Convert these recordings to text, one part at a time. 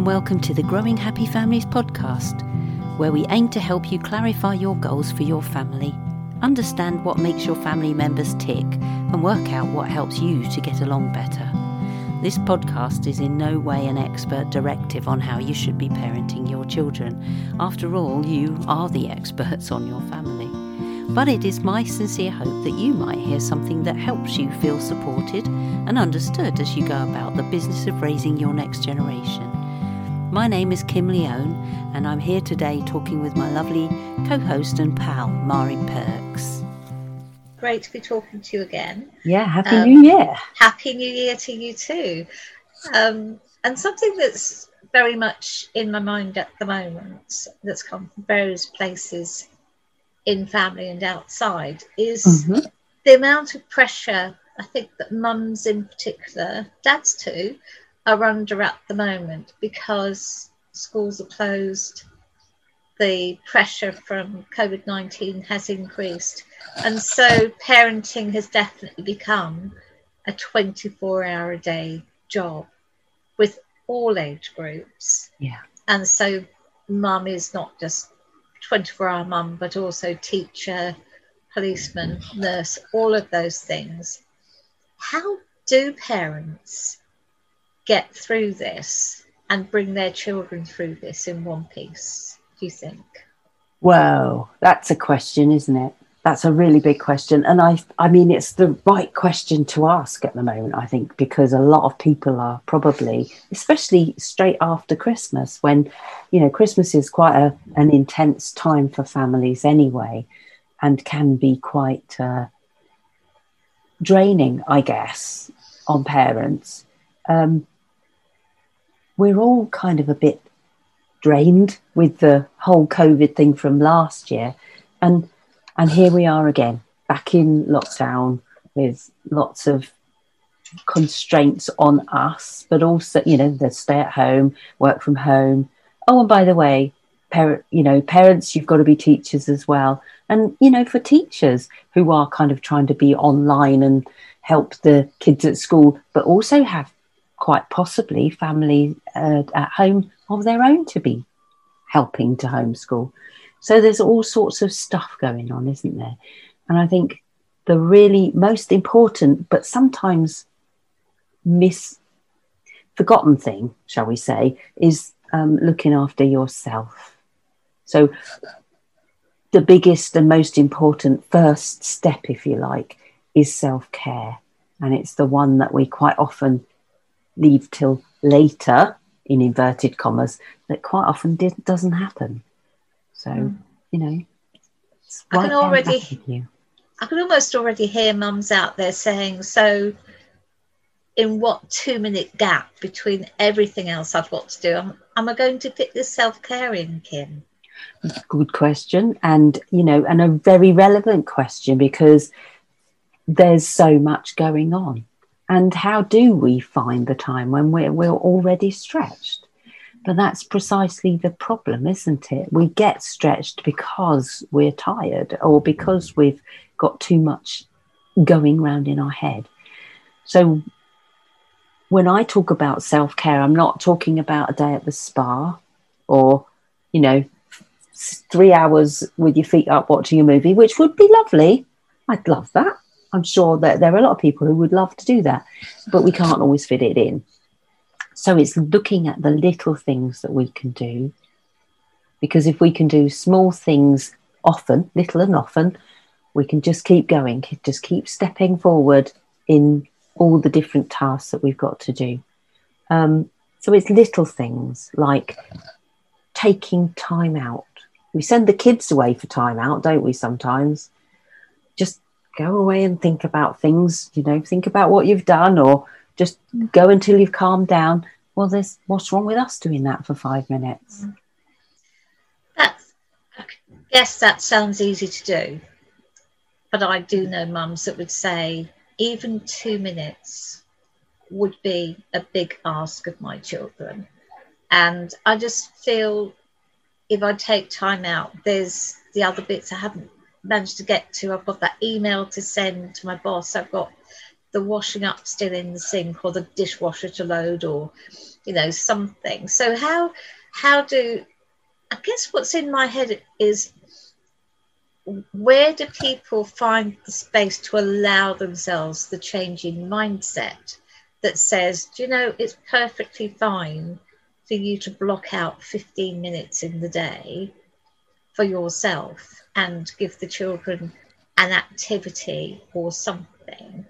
and welcome to the Growing Happy Families podcast, where we aim to help you clarify your goals for your family, understand what makes your family members tick, and work out what helps you to get along better. This podcast is in no way an expert directive on how you should be parenting your children. After all, you are the experts on your family. But it is my sincere hope that you might hear something that helps you feel supported and understood as you go about the business of raising your next generation. My name is Kim Leone, and I'm here today talking with my lovely co host and pal, Mari Perks. Great to be talking to you again. Yeah, Happy um, New Year. Happy New Year to you too. Um, and something that's very much in my mind at the moment, that's come from various places in family and outside, is mm-hmm. the amount of pressure I think that mums in particular, dads too, are under at the moment because schools are closed, the pressure from COVID 19 has increased. And so parenting has definitely become a 24 hour a day job with all age groups. Yeah. And so mum is not just 24 hour mum, but also teacher, policeman, nurse, all of those things. How do parents get through this and bring their children through this in one piece, do you think? Well, that's a question, isn't it? That's a really big question. And I I mean it's the right question to ask at the moment, I think, because a lot of people are probably, especially straight after Christmas, when, you know, Christmas is quite a, an intense time for families anyway, and can be quite uh, draining, I guess, on parents. Um, we're all kind of a bit drained with the whole COVID thing from last year. And and here we are again, back in lockdown with lots of constraints on us, but also, you know, the stay at home, work from home. Oh, and by the way, parent, you know, parents, you've got to be teachers as well. And, you know, for teachers who are kind of trying to be online and help the kids at school, but also have quite possibly family uh, at home of their own to be helping to homeschool. So there's all sorts of stuff going on, isn't there? And I think the really most important, but sometimes miss forgotten thing, shall we say, is um, looking after yourself. So the biggest and most important first step, if you like, is self care. And it's the one that we quite often leave till later, in inverted commas, that quite often did, doesn't happen. So, mm. you know, I can already, I can almost already hear mums out there saying, so in what two minute gap between everything else I've got to do, am, am I going to fit this self care in, Kim? Good question. And, you know, and a very relevant question because there's so much going on. And how do we find the time when we're, we're already stretched? But that's precisely the problem, isn't it? We get stretched because we're tired or because mm. we've got too much going round in our head. So when I talk about self care, I'm not talking about a day at the spa or, you know, three hours with your feet up watching a movie, which would be lovely. I'd love that. I'm sure that there are a lot of people who would love to do that, but we can't always fit it in. So it's looking at the little things that we can do. Because if we can do small things often, little and often, we can just keep going, just keep stepping forward in all the different tasks that we've got to do. Um, so it's little things like taking time out. We send the kids away for time out, don't we, sometimes? Just go away and think about things, you know, think about what you've done or just go until you've calmed down. Well, there's what's wrong with us doing that for five minutes? Mm. That's, I guess that sounds easy to do. But I do know mums that would say even two minutes would be a big ask of my children. And I just feel if I take time out, there's the other bits I haven't managed to get to. I've got that email to send to my boss. I've got the washing up still in the sink or the dishwasher to load or you know something so how how do i guess what's in my head is where do people find the space to allow themselves the changing mindset that says do you know it's perfectly fine for you to block out 15 minutes in the day for yourself and give the children an activity or something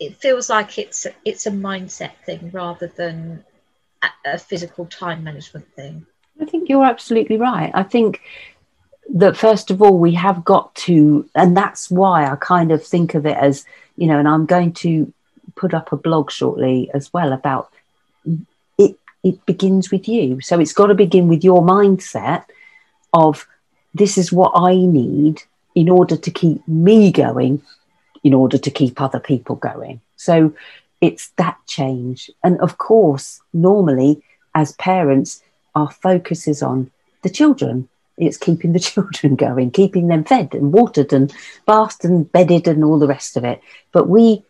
it feels like it's it's a mindset thing rather than a, a physical time management thing. I think you're absolutely right. I think that first of all we have got to and that's why I kind of think of it as, you know, and I'm going to put up a blog shortly as well about it it begins with you. So it's got to begin with your mindset of this is what I need in order to keep me going in order to keep other people going. So it's that change. And of course, normally as parents, our focus is on the children. It's keeping the children going, keeping them fed and watered and bathed and bedded and all the rest of it. But we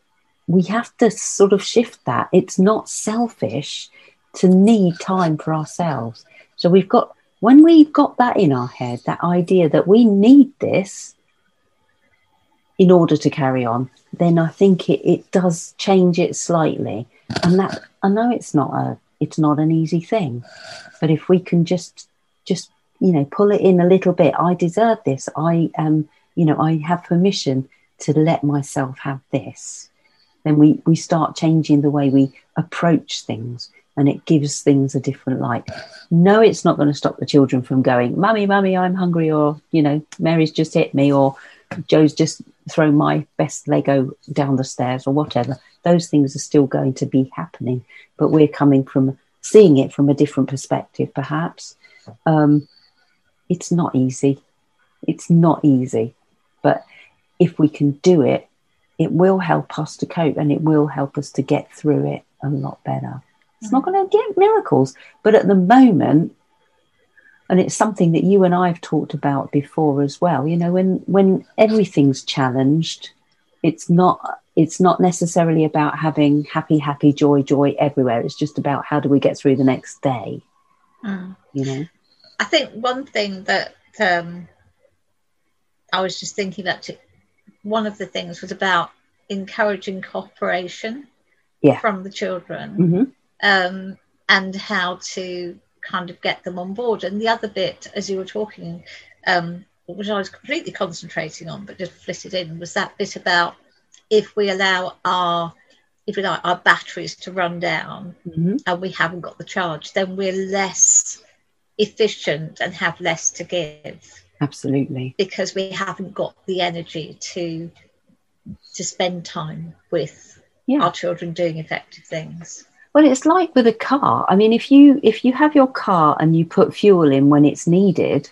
we have to sort of shift that. It's not selfish to need time for ourselves. So we've got when we've got that in our head, that idea that we need this, in order to carry on, then I think it, it does change it slightly. And that I know it's not a it's not an easy thing. But if we can just just, you know, pull it in a little bit, I deserve this. I am, you know, I have permission to let myself have this. Then we, we start changing the way we approach things and it gives things a different light. No, it's not going to stop the children from going, Mummy, Mummy, I'm hungry, or, you know, Mary's just hit me, or Joe's just thrown my best Lego down the stairs or whatever. Those things are still going to be happening, but we're coming from seeing it from a different perspective, perhaps. Um, it's not easy. It's not easy, but if we can do it, it will help us to cope and it will help us to get through it a lot better. It's not mm. going to get miracles, but at the moment, and it's something that you and I have talked about before as well. You know, when when everything's challenged, it's not it's not necessarily about having happy, happy, joy, joy everywhere. It's just about how do we get through the next day. Mm. You know, I think one thing that um, I was just thinking that one of the things was about encouraging cooperation yeah. from the children mm-hmm. Um, and how to kind of get them on board. And the other bit, as you were talking, um, which I was completely concentrating on, but just flitted in, was that bit about if we allow our if we like our batteries to run down mm-hmm. and we haven't got the charge, then we're less efficient and have less to give. Absolutely. Because we haven't got the energy to to spend time with yeah. our children doing effective things. Well, it's like with a car. I mean, if you if you have your car and you put fuel in when it's needed,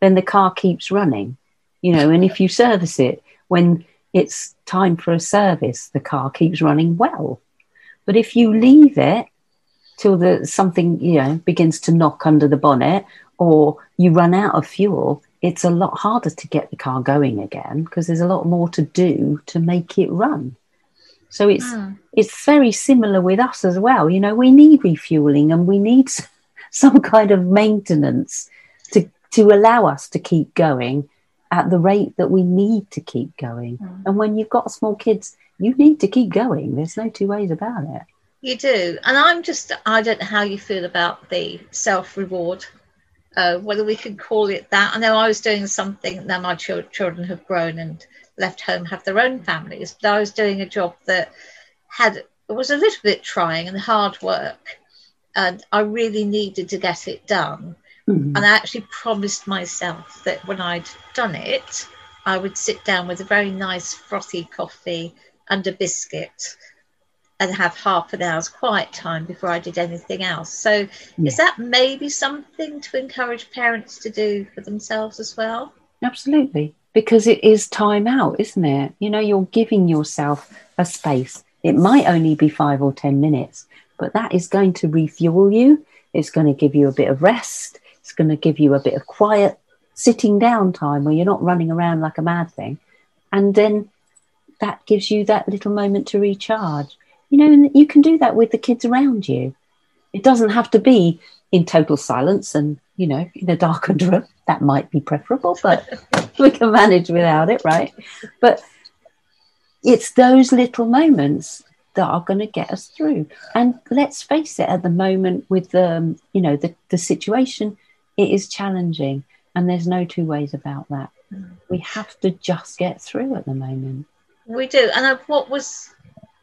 then the car keeps running. You know, and if you service it when it's time for a service, the car keeps running well. But if you leave it till the something you know begins to knock under the bonnet or you run out of fuel, it's a lot harder to get the car going again because there's a lot more to do to make it run. So it's mm. it's very similar with us as well. You know, we need refueling and we need some kind of maintenance to to allow us to keep going at the rate that we need to keep going. Mm. And when you've got small kids, you need to keep going. There's no two ways about it. You do. And I'm just I don't know how you feel about the self reward. Uh, whether we can call it that. I know I was doing something now my ch- children have grown and left home have their own families. But I was doing a job that had was a little bit trying and hard work, and I really needed to get it done. Mm-hmm. And I actually promised myself that when I'd done it, I would sit down with a very nice frothy coffee and a biscuit and have half an hour's quiet time before I did anything else. So, yeah. is that maybe something to encourage parents to do for themselves as well? Absolutely because it is time out, isn't it? You know, you're giving yourself a space. It might only be five or 10 minutes, but that is going to refuel you. It's going to give you a bit of rest. It's going to give you a bit of quiet sitting down time where you're not running around like a mad thing. And then that gives you that little moment to recharge. You know, and you can do that with the kids around you. It doesn't have to be in total silence and, you know, in a darkened room. That might be preferable, but we can manage without it, right? But it's those little moments that are going to get us through. And let's face it, at the moment with the, um, you know, the, the situation, it is challenging. And there's no two ways about that. We have to just get through at the moment. We do. And what was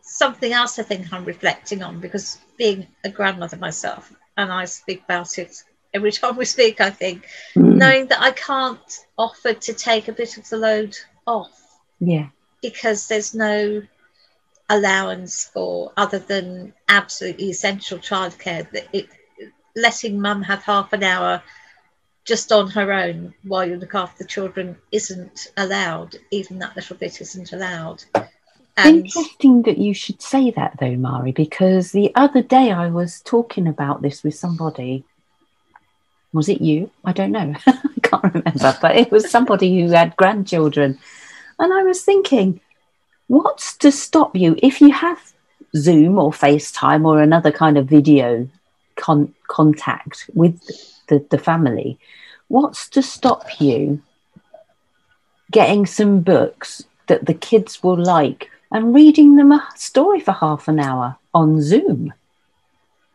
something else I think I'm reflecting on because being a grandmother myself, and I speak about it every time we speak, I think, mm. knowing that I can't offer to take a bit of the load off. Yeah. Because there's no allowance for other than absolutely essential childcare that it letting mum have half an hour just on her own while you look after the children isn't allowed even that little bit isn't allowed and interesting that you should say that though mari because the other day i was talking about this with somebody was it you i don't know i can't remember but it was somebody who had grandchildren and i was thinking what's to stop you if you have Zoom or FaceTime or another kind of video con- contact with the, the family? What's to stop you getting some books that the kids will like and reading them a story for half an hour on Zoom?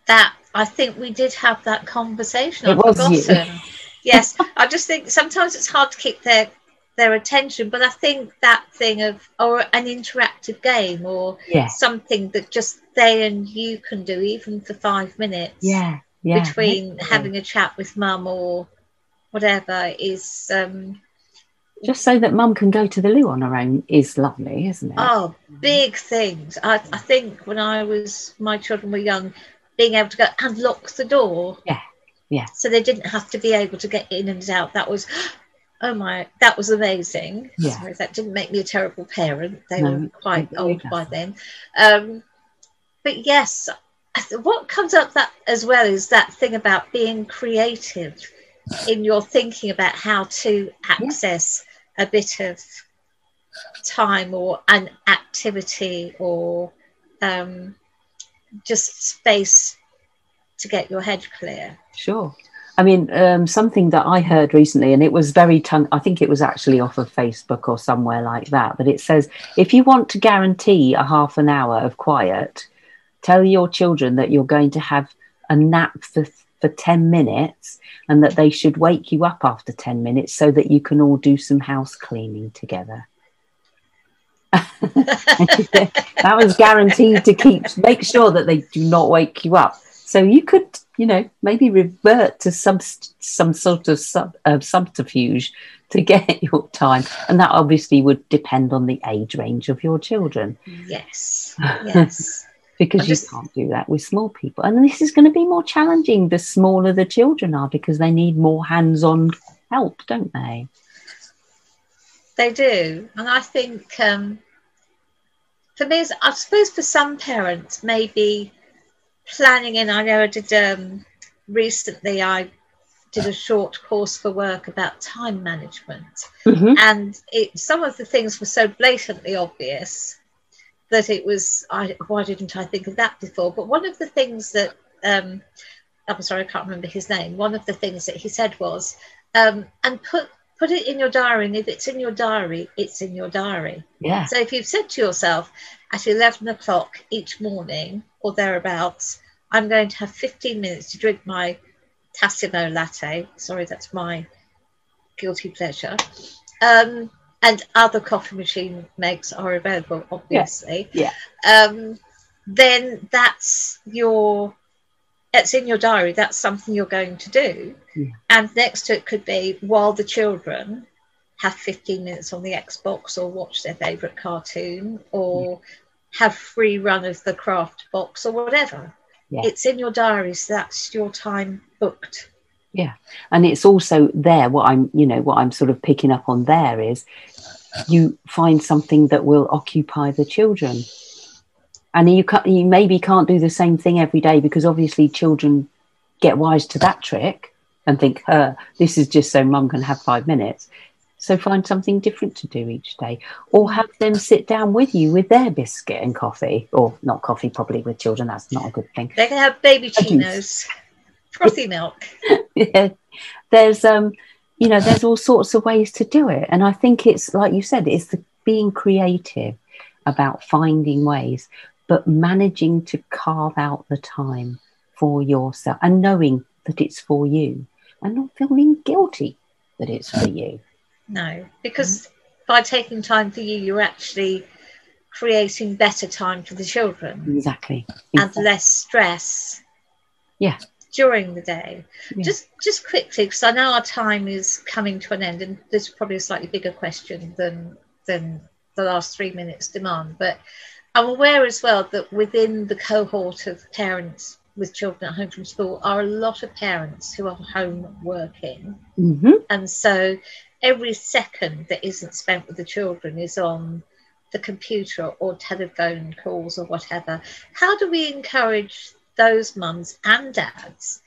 That I think we did have that conversation. It I've was forgotten. You. yes, I just think sometimes it's hard to keep their their attention. But I think that thing of or an interactive game or yeah. something that just they and you can do even for five minutes. Yeah. Yeah. Between having a chat with mum or whatever is um just so that mum can go to the loo on her own is lovely, isn't it? Oh, big things. I, I think when I was my children were young, being able to go and lock the door. Yeah. Yeah. So they didn't have to be able to get in and out. That was oh my, that was amazing. Yeah. Sorry, that didn't make me a terrible parent. They no, were quite old by then. Um, but yes, what comes up that as well is that thing about being creative in your thinking about how to access yeah. a bit of time or an activity or um, just space to get your head clear. Sure. I mean, um, something that I heard recently, and it was very tongue, I think it was actually off of Facebook or somewhere like that, but it says if you want to guarantee a half an hour of quiet, tell your children that you're going to have a nap for, for 10 minutes and that they should wake you up after 10 minutes so that you can all do some house cleaning together. that was guaranteed to keep make sure that they do not wake you up. So you could you know, maybe revert to some some sort of sub, uh, subterfuge to get your time, and that obviously would depend on the age range of your children. Yes, yes. because you can't do that with small people, and this is going to be more challenging the smaller the children are because they need more hands-on help, don't they? They do, and I think um, for me, I suppose for some parents, maybe planning in. I know I did um, recently. I did a short course for work about time management, mm-hmm. and it, some of the things were so blatantly obvious that it was. I, why didn't I think of that before? But one of the things that um, I'm sorry, I can't remember his name. One of the things that he said was, um, and put put it in your diary. And if it's in your diary, it's in your diary. Yeah. So if you've said to yourself at 11 o'clock each morning or thereabouts, I'm going to have 15 minutes to drink my Tassimo latte. Sorry, that's my guilty pleasure. Um, and other coffee machine makes are available, obviously. Yeah. yeah. Um, then that's your it's in your diary that's something you're going to do yeah. and next to it could be while the children have 15 minutes on the xbox or watch their favorite cartoon or yeah. have free run of the craft box or whatever yeah. it's in your diary so that's your time booked yeah and it's also there what i'm you know what i'm sort of picking up on there is you find something that will occupy the children and you can you maybe can't do the same thing every day because obviously children get wise to that trick and think, "Her, this is just so mum can have five minutes." So find something different to do each day, or have them sit down with you with their biscuit and coffee, or not coffee, probably with children. That's not a good thing. They can have baby chinos, frothy milk. yeah. There's um, you know, there's all sorts of ways to do it, and I think it's like you said, it's the being creative about finding ways, but managing to carve out the time for yourself and knowing that it's for you, and not feeling guilty that it's for you. No, because by taking time for you, you're actually creating better time for the children. Exactly. And less stress. Yeah. During the day. Yeah. Just just quickly, because I know our time is coming to an end, and this is probably a slightly bigger question than than the last three minutes demand. But I'm aware as well that within the cohort of parents with children at home from school are a lot of parents who are home working. Mm-hmm. And so every second that isn't spent with the children is on the computer or telephone calls or whatever. How do we encourage those mums and dads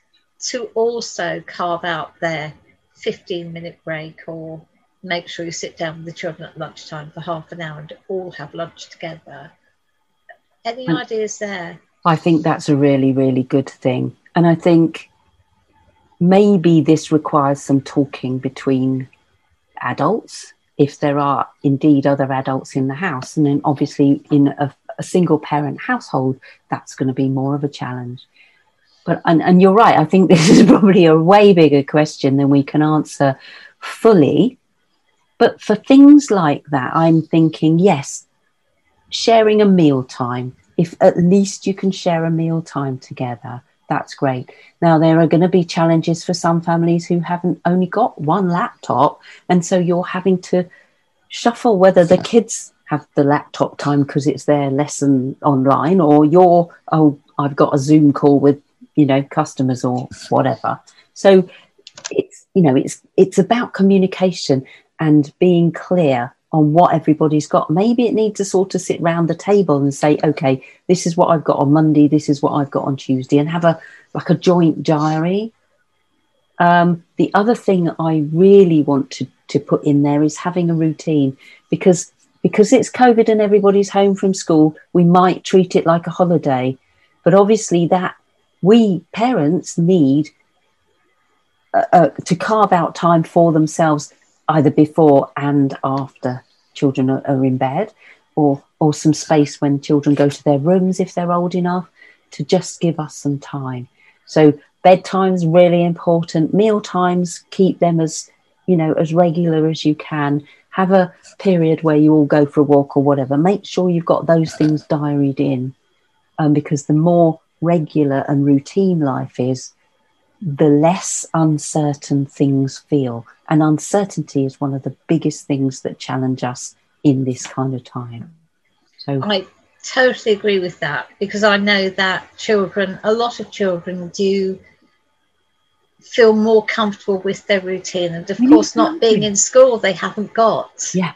to also carve out their 15 minute break or make sure you sit down with the children at lunchtime for half an hour and all have lunch together? Any and ideas there? I think that's a really, really good thing. And I think maybe this requires some talking between adults, if there are indeed other adults in the house. And then obviously, in a, a single parent household, that's going to be more of a challenge. But, and, and you're right, I think this is probably a way bigger question than we can answer fully. But for things like that, I'm thinking, yes, sharing a meal time. If at least you can share a meal time together, that's great. Now, there are going to be challenges for some families who haven't only got one laptop. And so you're having to shuffle whether the kids have the laptop time because it's their lesson online or you're, oh, I've got a Zoom call with, you know, customers or whatever. So it's, you know, it's, it's about communication and being clear on what everybody's got. Maybe it needs to sort of sit round the table and say, okay, this is what I've got on Monday, this is what I've got on Tuesday, and have a like a joint diary. Um, the other thing I really want to, to put in there is having a routine because because it's COVID and everybody's home from school, we might treat it like a holiday. But obviously that we parents need uh, uh, to carve out time for themselves either before and after children are, are in bed, or or some space when children go to their rooms if they're old enough, to just give us some time. So bedtime's really important. Meal times, keep them as you know as regular as you can. Have a period where you all go for a walk or whatever. Make sure you've got those things diaried in, um, because the more regular and routine life is, the less uncertain things feel. And uncertainty is one of the biggest things that challenge us in this kind of time. So I totally agree with that because I know that children, a lot of children do feel more comfortable with their routine. And of course, not being in school, they haven't got yeah.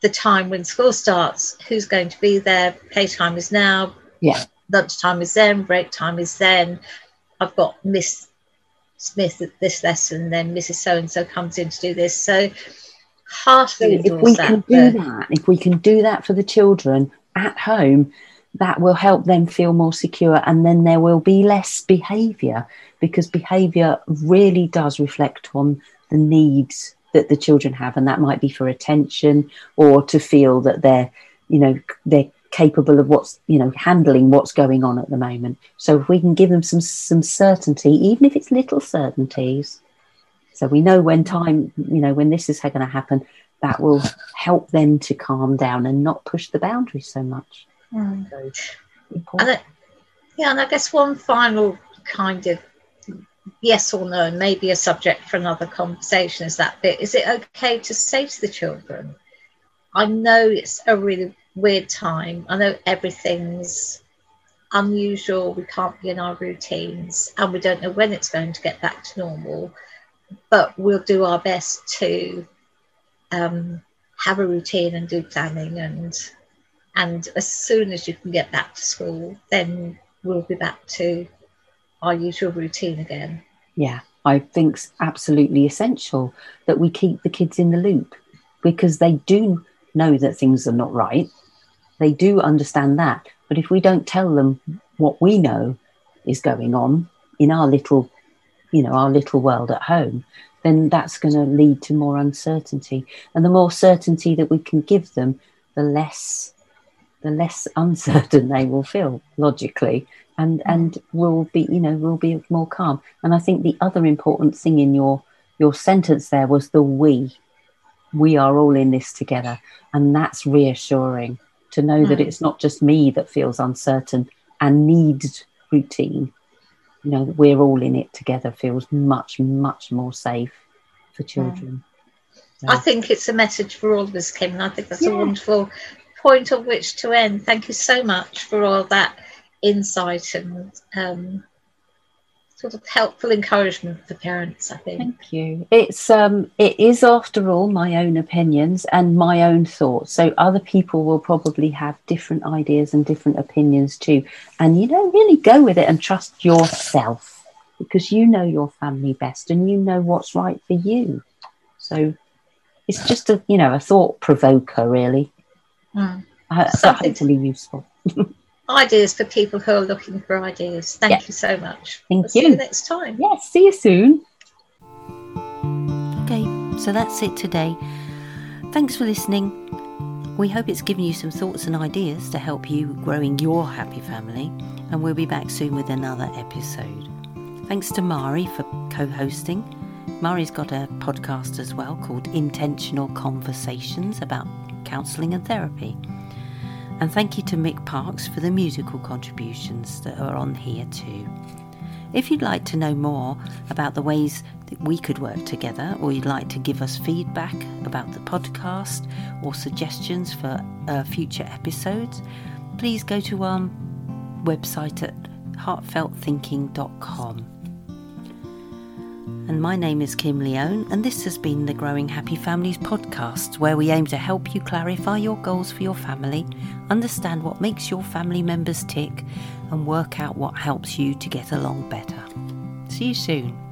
the time when school starts. Who's going to be there? Playtime is now. Yeah. Lunchtime is then. Break time is then. I've got Miss Smith at this lesson, then Mrs. So and so comes in to do this. So heartily so if we that, can do that, if we can do that for the children at home, that will help them feel more secure and then there will be less behavior because behavior really does reflect on the needs that the children have and that might be for attention or to feel that they're you know they're capable of what's you know handling what's going on at the moment. So if we can give them some some certainty even if it's little certainties so we know when time you know when this is going to happen that will help them to calm down and not push the boundaries so much. Mm. so, and it, yeah and i guess one final kind of yes or no maybe a subject for another conversation is that bit. Is it okay to say to the children i know it's a really weird time. I know everything's unusual. We can't be in our routines, and we don't know when it's going to get back to normal. But we'll do our best to um, have a routine and do planning, and and as soon as you can get back to school, then we'll be back to our usual routine again. Yeah, I think it's absolutely essential that we keep the kids in the loop because they do know that things are not right. They do understand that. But if we don't tell them what we know is going on in our little, you know, our little world at home, then that's going to lead to more uncertainty. And the more certainty that we can give them, the less the less uncertain they will feel logically and and will be you know will be more calm and i think the other important thing in your your sentence there was the we we are all in this together and that's reassuring to know mm. that it's not just me that feels uncertain and needs routine you know we're all in it together feels much much more safe for children so. i think it's a message for all of us kim and i think that's yeah. a wonderful point on which to end thank you so much for all that insight and um, sort of helpful encouragement for parents i think. Thank you. It's um it is after all my own opinions and my own thoughts. So other people will probably have different ideas and different opinions too. And you know really go with it and trust yourself because you know your family best and you know what's right for you. So it's just a you know a thought provoker really. Mm. uh, hopefully useful ideas for people who are looking for ideas. Thank yes. you so much. Thank we'll you. See you next time. Yes, see you soon. Okay, so that's it today. Thanks for listening. We hope it's given you some thoughts and ideas to help you growing your happy family, and we'll be back soon with another episode. Thanks to Mari for co hosting. Mari's got a podcast as well called Intentional Conversations about counselling and therapy. And thank you to Mick Parks for the musical contributions that are on here too. If you'd like to know more about the ways that we could work together, or you'd like to give us feedback about the podcast or suggestions for uh, future episodes, please go to our website at heartfeltthinking.com. And my name is Kim Leone, and this has been the Growing Happy Families podcast, where we aim to help you clarify your goals for your family, understand what makes your family members tick, and work out what helps you to get along better. See you soon.